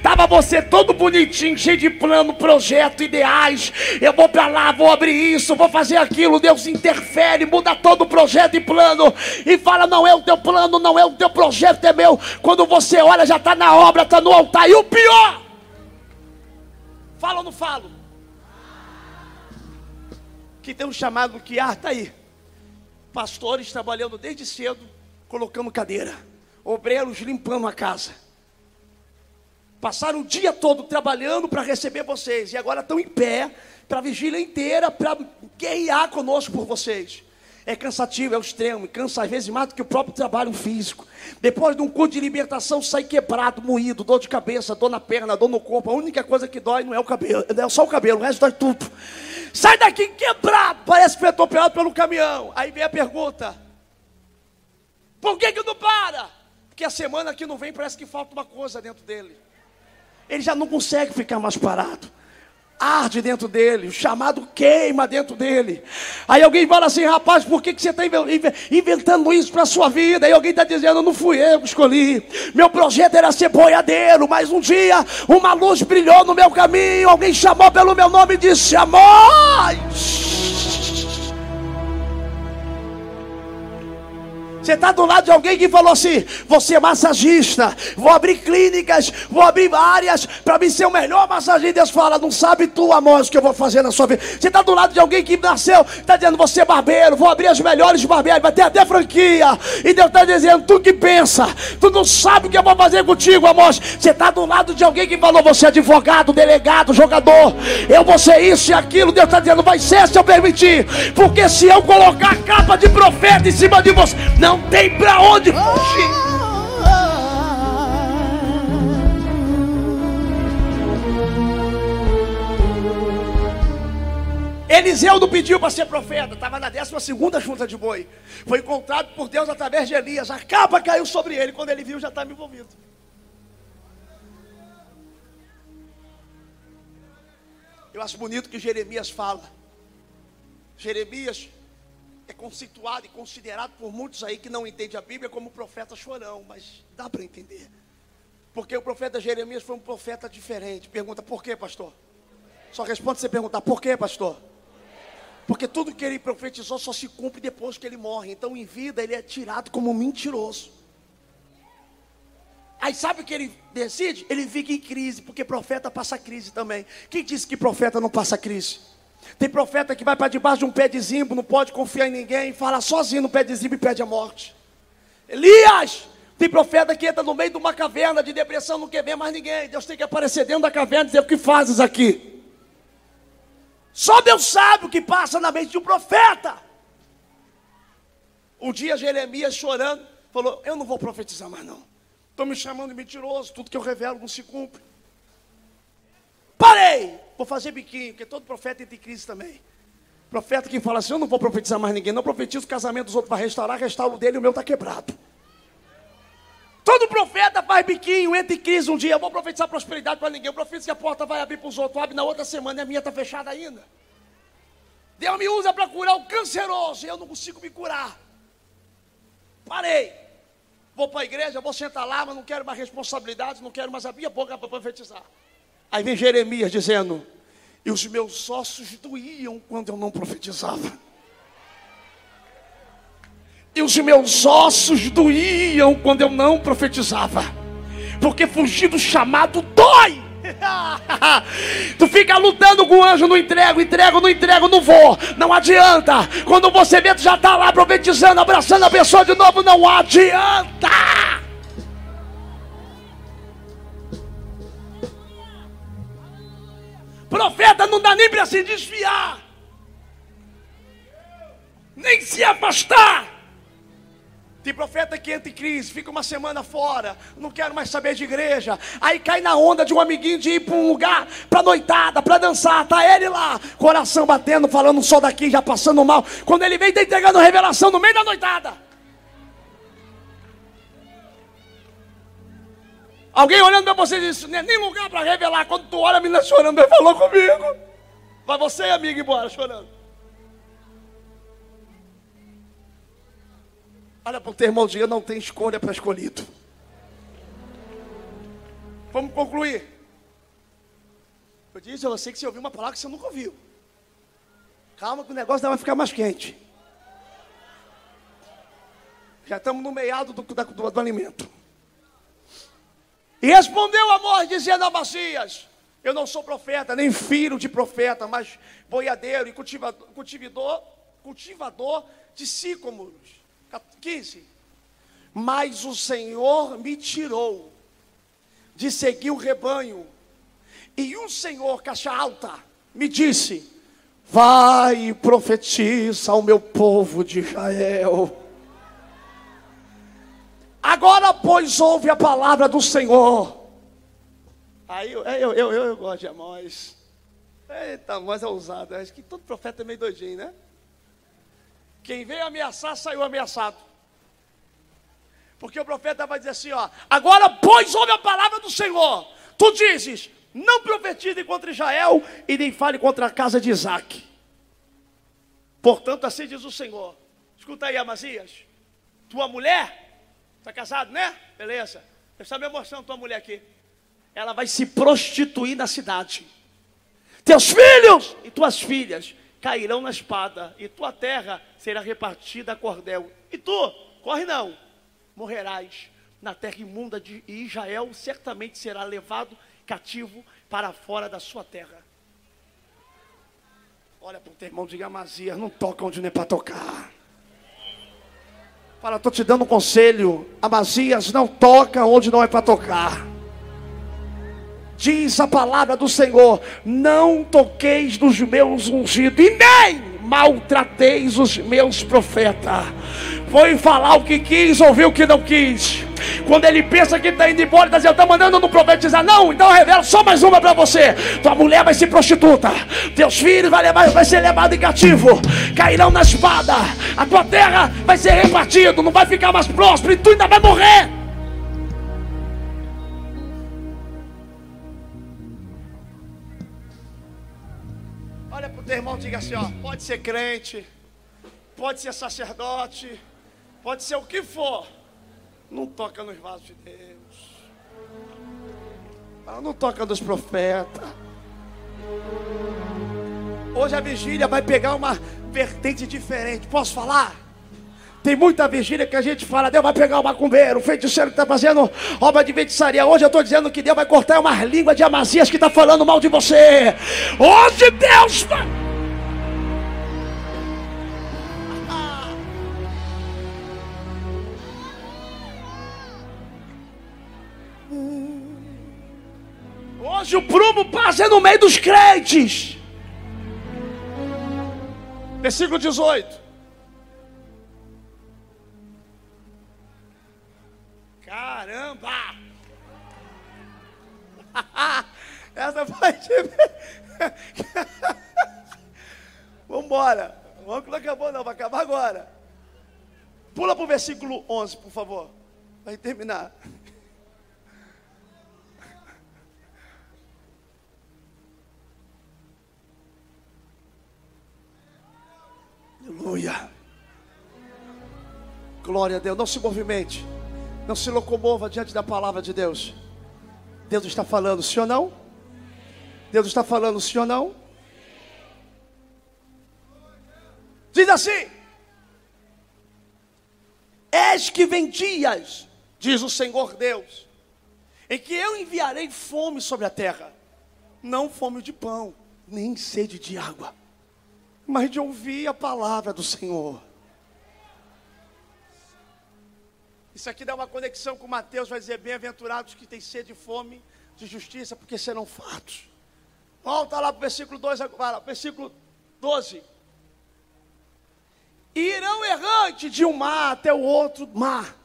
Tava você todo bonitinho, cheio de plano, projeto, ideais. Eu vou para lá, vou abrir isso, vou fazer aquilo. Deus interfere, muda todo o projeto e plano. E fala: não é o teu plano, não é o teu projeto, é meu. Quando você olha, já está na obra, está no altar. E o pior, fala ou não falo? que tem um chamado que ah, tá aí. Pastores trabalhando desde cedo, colocando cadeira, obreiros limpando a casa. Passaram o dia todo trabalhando para receber vocês e agora estão em pé para a vigília inteira para guerrear conosco por vocês. É cansativo, é o extremo, cansa às vezes mais do que o próprio trabalho físico. Depois de um culto de libertação, sai quebrado, moído, dor de cabeça, dor na perna, dor no corpo. A única coisa que dói não é o cabelo, é só o cabelo, o resto dói tudo. Sai daqui quebrado, parece que foi atropelado pelo caminhão. Aí vem a pergunta: por que, que não para? Porque a semana que não vem parece que falta uma coisa dentro dele. Ele já não consegue ficar mais parado arde dentro dele, o chamado queima dentro dele. Aí alguém fala assim, rapaz, por que, que você está inventando isso para a sua vida? Aí alguém está dizendo, não fui eu que escolhi. Meu projeto era ser boiadeiro, mas um dia uma luz brilhou no meu caminho, alguém chamou pelo meu nome e disse, Amós! Você está do lado de alguém que falou assim: você é massagista, vou abrir clínicas, vou abrir áreas para mim ser o melhor massagista. Deus fala: não sabe tu, Amós, o que eu vou fazer na sua vida. Você está do lado de alguém que nasceu, está dizendo: você é barbeiro, vou abrir as melhores barbeiras, vai ter até franquia. E Deus está dizendo: tu que pensa, tu não sabe o que eu vou fazer contigo, Amós. Você está do lado de alguém que falou: você é advogado, delegado, jogador, eu vou ser isso e aquilo. Deus está dizendo: vai ser se eu permitir, porque se eu colocar a capa de profeta em cima de você, não não tem para onde fugir. Eliseu não pediu para ser profeta, estava na 12 segunda junta de boi. Foi encontrado por Deus através de Elias. A capa caiu sobre ele. Quando ele viu, já estava envolvido. Eu acho bonito que Jeremias fala. Jeremias é conceituado e considerado por muitos aí que não entendem a Bíblia como profeta chorão, mas dá para entender. Porque o profeta Jeremias foi um profeta diferente. Pergunta, por quê, pastor? Só responde você perguntar, por quê, pastor? Porque tudo que ele profetizou só se cumpre depois que ele morre. Então, em vida, ele é tirado como mentiroso. Aí sabe o que ele decide? Ele fica em crise, porque profeta passa crise também. Quem disse que profeta não passa crise? Tem profeta que vai para debaixo de um pé de zimbo, não pode confiar em ninguém, fala sozinho no pé de zimbo e pede a morte. Elias, tem profeta que entra no meio de uma caverna de depressão, não quer ver mais ninguém. Deus tem que aparecer dentro da caverna e dizer: O que fazes aqui? Só Deus sabe o que passa na mente de um profeta. Um dia Jeremias chorando, falou: Eu não vou profetizar mais, não. Estão me chamando de mentiroso, tudo que eu revelo não se cumpre. Parei! Vou fazer biquinho, porque todo profeta entra em crise também. Profeta que fala assim: Eu não vou profetizar mais ninguém, não profetizo o casamento dos outros para restaurar, restauro o dele o meu está quebrado. Todo profeta faz biquinho, entra em crise um dia. Eu vou profetizar prosperidade para ninguém. Eu profetizo que a porta vai abrir para os outros. Abre na outra semana e a minha está fechada ainda. Deus me usa para curar o canceroso e eu não consigo me curar. Parei. Vou para a igreja, vou sentar lá, mas não quero mais responsabilidade, não quero mais abrir a boca para profetizar. Aí vem Jeremias dizendo: E os meus ossos doíam quando eu não profetizava. E os meus ossos doíam quando eu não profetizava. Porque fugir do chamado dói. tu fica lutando com o anjo, não entrego, entrego, não entrego, não vou. Não adianta. Quando você vê, tu já está lá profetizando, abraçando a pessoa de novo, não adianta. Profeta não dá nem para se desfiar, nem se afastar. Tem profeta que entra em crise, fica uma semana fora, não quero mais saber de igreja. Aí cai na onda de um amiguinho de ir para um lugar, para noitada, para dançar. Tá ele lá, coração batendo, falando só daqui, já passando mal. Quando ele vem, tá entregando revelação no meio da noitada. Alguém olhando para você diz: não é nem lugar para revelar. Quando tu olha a menina chorando, ele falou comigo. Vai você, amigo, embora chorando. Olha para o teu irmão, dia não tem escolha para escolhido. Vamos concluir. Eu disse a você que você ouviu uma palavra que você nunca ouviu. Calma que o negócio vai ficar mais quente. Já estamos no meado do, do, do, do alimento. E respondeu Amor, dizendo a Messias: Eu não sou profeta, nem filho de profeta, mas boiadeiro e cultivador, cultivador, cultivador de sícomos. 15. Mas o Senhor me tirou de seguir o rebanho, e o Senhor, caixa alta, me disse: Vai e profetiza ao meu povo de Israel. Agora, pois, ouve a palavra do Senhor. Aí eu, eu, eu, eu, eu gosto de Amós. Eita, Amós é ousado. Acho que todo profeta é meio doidinho, né? Quem veio ameaçar saiu ameaçado. Porque o profeta vai dizer assim: ó, agora, pois, ouve a palavra do Senhor. Tu dizes: não profetize contra Israel e nem fale contra a casa de Isaac. Portanto, assim diz o Senhor. Escuta aí, Amazias. Tua mulher, está casado, né? Beleza. Presta minha emoção, tua mulher aqui. Ela vai se prostituir na cidade. Teus filhos e tuas filhas cairão na espada, e tua terra será repartida a cordel. E tu, corre não, morrerás na terra imunda de Israel, certamente será levado cativo para fora da sua terra. Olha para o teu irmão, diga Amazias, não toca onde não é para tocar. Fala, estou te dando um conselho. Amazias, não toca onde não é para tocar. Diz a palavra do Senhor: Não toqueis nos meus ungidos, e nem maltrateis os meus profetas. Foi falar o que quis, ouvir o que não quis. Quando ele pensa que está indo embora, está dizendo, está mandando não profetizar. Não, então revela só mais uma para você. Tua mulher vai ser prostituta. Teus filhos vai, levar, vai ser levado em cativo. Cairão na espada. A tua terra vai ser repartida. Não vai ficar mais próspero. E tu ainda vai morrer. Teu irmão diga assim: ó, pode ser crente, pode ser sacerdote, pode ser o que for, não toca nos vasos de Deus, não toca nos profetas. Hoje a vigília vai pegar uma vertente diferente. Posso falar? Tem muita vigília que a gente fala, Deus vai pegar o macumbeiro, o feiticeiro que está fazendo obra de feitiçaria. Hoje eu estou dizendo que Deus vai cortar umas línguas de amazias que está falando mal de você. Hoje Deus vai. Hoje o prumo passa no meio dos crentes. Versículo 18. Caramba! Essa de... Vamos embora. Vamos que não acabou não, vai acabar agora. Pula para o versículo 11, por favor. Vai terminar. Aleluia. Glória a Deus. Não se movimente. Não se locomova diante da palavra de Deus. Deus está falando, sim ou não? Deus está falando, sim ou não? Diz assim: Eis que vem dias, diz o Senhor Deus, em que eu enviarei fome sobre a terra, não fome de pão, nem sede de água, mas de ouvir a palavra do Senhor. Isso aqui dá uma conexão com Mateus, vai dizer: Bem-aventurados que têm sede e fome de justiça, porque serão fartos. Volta lá para o versículo 2, agora, versículo 12. Irão errante de um mar até o outro mar,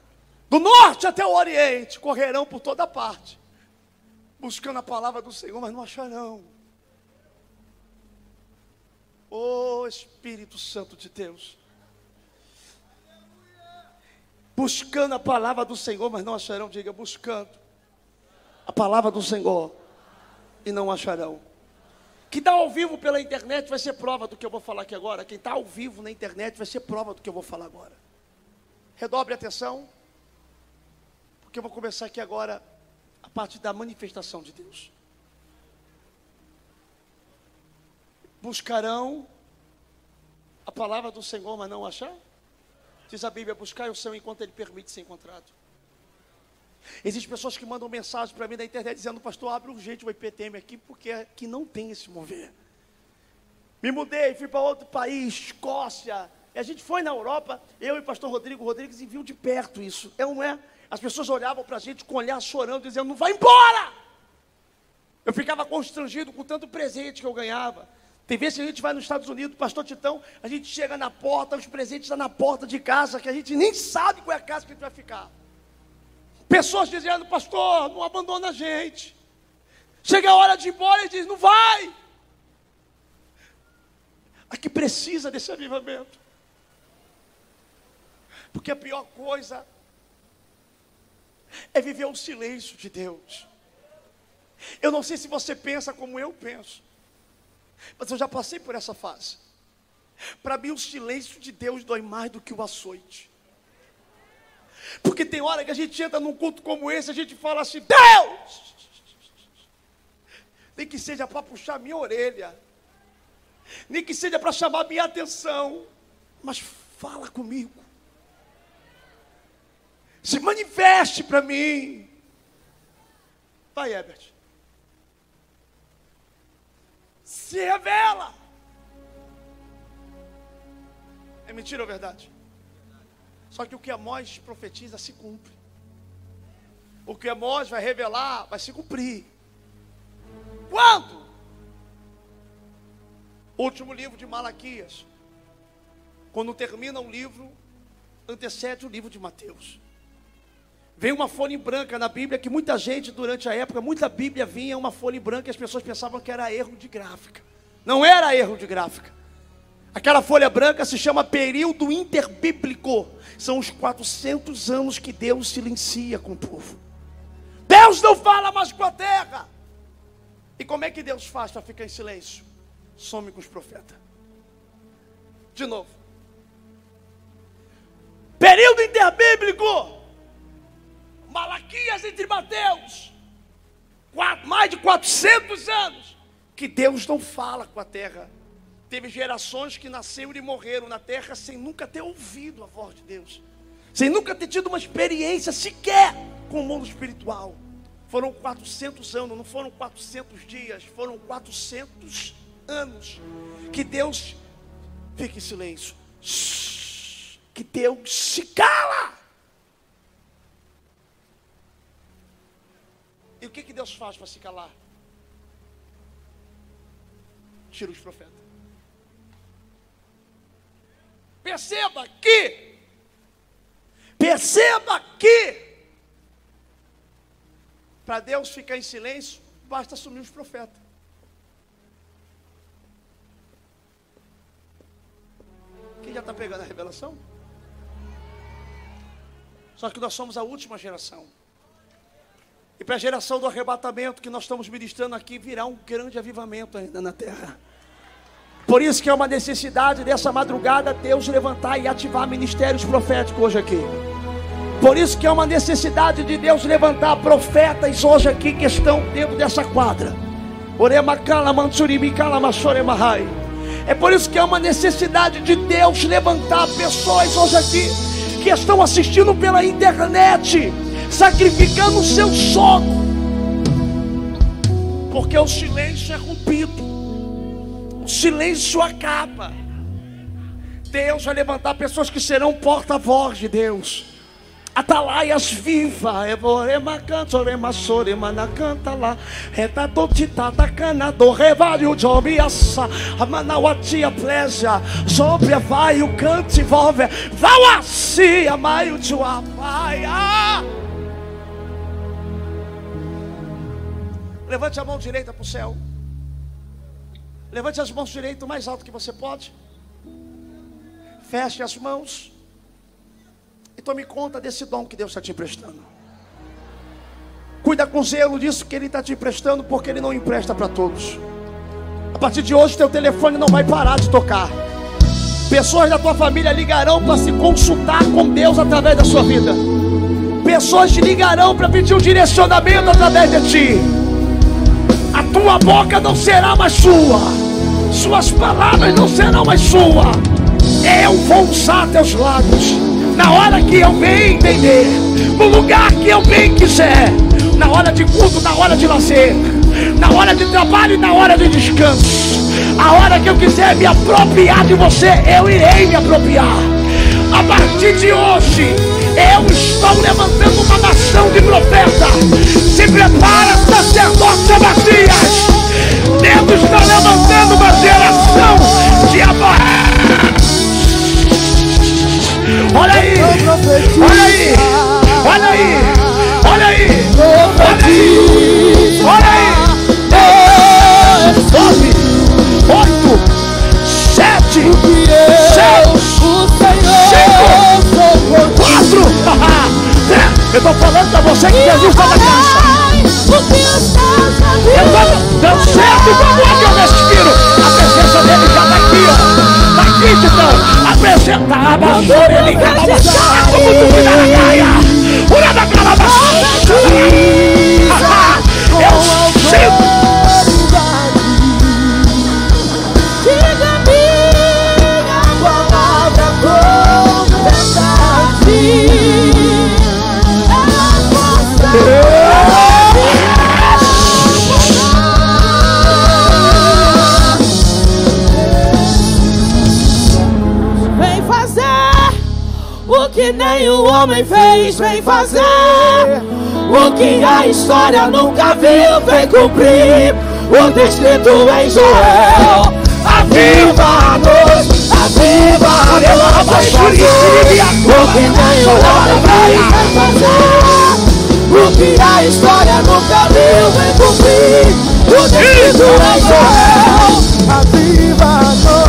do norte até o oriente, correrão por toda parte, buscando a palavra do Senhor, mas não acharão. Ô oh, Espírito Santo de Deus, buscando a palavra do Senhor, mas não acharão, diga, buscando a palavra do Senhor e não acharão. Quem está ao vivo pela internet vai ser prova do que eu vou falar aqui agora. Quem está ao vivo na internet vai ser prova do que eu vou falar agora. Redobre a atenção, porque eu vou começar aqui agora a parte da manifestação de Deus. Buscarão a palavra do Senhor, mas não achar? Diz a Bíblia, buscar o Senhor enquanto Ele permite ser encontrado. Existem pessoas que mandam mensagem para mim na internet dizendo, pastor, abre urgente o IPTM aqui, porque aqui não tem esse mover. Me mudei, fui para outro país, Escócia. E a gente foi na Europa, eu e o pastor Rodrigo Rodrigues, e viu de perto isso. É ou não é? As pessoas olhavam para a gente com olhar chorando, dizendo, não vai embora! Eu ficava constrangido com tanto presente que eu ganhava. Tem vezes que a gente vai nos Estados Unidos, pastor Titão, a gente chega na porta, os presentes estão na porta de casa, que a gente nem sabe qual é a casa que a gente vai ficar. Pessoas dizendo, pastor, não abandona a gente. Chega a hora de ir embora e diz, não vai. Aqui precisa desse avivamento. Porque a pior coisa é viver o silêncio de Deus. Eu não sei se você pensa como eu penso. Mas eu já passei por essa fase. Para mim, o silêncio de Deus dói mais do que o açoite. Porque tem hora que a gente entra num culto como esse, a gente fala assim: Deus! Nem que seja para puxar minha orelha, nem que seja para chamar minha atenção, mas fala comigo. Se manifeste para mim. Vai, Herbert. Se revela. É mentira ou verdade? Só que o que Amós profetiza se cumpre. O que Amós vai revelar vai se cumprir. Quando? Último livro de Malaquias. Quando termina um livro, antecede o livro de Mateus. Vem uma folha em branca na Bíblia que muita gente, durante a época, muita Bíblia vinha uma folha em branca e as pessoas pensavam que era erro de gráfica. Não era erro de gráfica. Aquela folha branca se chama período interbíblico. São os 400 anos que Deus silencia com o povo. Deus não fala mais com a terra. E como é que Deus faz para ficar em silêncio? Some com os profetas. De novo. Período interbíblico. Malaquias entre Mateus, mais de 400 anos, que Deus não fala com a terra. Teve gerações que nasceram e morreram na terra sem nunca ter ouvido a voz de Deus, sem nunca ter tido uma experiência sequer com o mundo espiritual. Foram 400 anos, não foram 400 dias, foram 400 anos que Deus fica em silêncio. Que Deus se cala. E o que, que Deus faz para se calar? Tira os profetas. Perceba que, perceba que, para Deus ficar em silêncio, basta assumir os profetas. Quem já está pegando a revelação? Só que nós somos a última geração. E para a geração do arrebatamento que nós estamos ministrando aqui, virá um grande avivamento ainda na terra. Por isso que é uma necessidade dessa madrugada Deus levantar e ativar ministérios proféticos hoje aqui. Por isso que é uma necessidade de Deus levantar profetas hoje aqui que estão dentro dessa quadra. É por isso que é uma necessidade de Deus levantar pessoas hoje aqui que estão assistindo pela internet sacrificando o seu sono, porque o silêncio é rompido, o silêncio acaba. Deus vai levantar pessoas que serão porta-voz de Deus. Atalaias viva, evorema canto, orema sorema na canta lá, reta da cana do revalho de omiaça, a manauatia pleja, sobre vai o cante volve, vau assim, a maio de uma Levante a mão direita para o céu. Levante as mãos direitas o mais alto que você pode. Feche as mãos. E tome conta desse dom que Deus está te emprestando. Cuida com zelo disso que Ele está te emprestando, porque Ele não empresta para todos. A partir de hoje, teu telefone não vai parar de tocar. Pessoas da tua família ligarão para se consultar com Deus através da sua vida. Pessoas te ligarão para pedir um direcionamento através de ti tua boca não será mais sua, suas palavras não serão mais sua. Eu vou usar teus lábios na hora que eu bem entender, no lugar que eu bem quiser, na hora de culto, na hora de lazer, na hora de trabalho e na hora de descanso. A hora que eu quiser me apropriar de você, eu irei me apropriar. A partir de hoje, eu estou levantando Eu estou falando para você que Jesus está na casa. Eu estou dando certo com o homem no espírito. A presença dele já está aqui, ó. Está aqui. Apresenta a basura, ele quer dar como tu cuida na caia. Ura da homem fez, vem fazer. O que a história nunca viu, vem cumprir. O descrito em Joel. Aviva-nos, aviva pela voz de O que nem olhada vem fazer. O que a história nunca viu, vem cumprir. O descrito em Joel. Aviva-nos.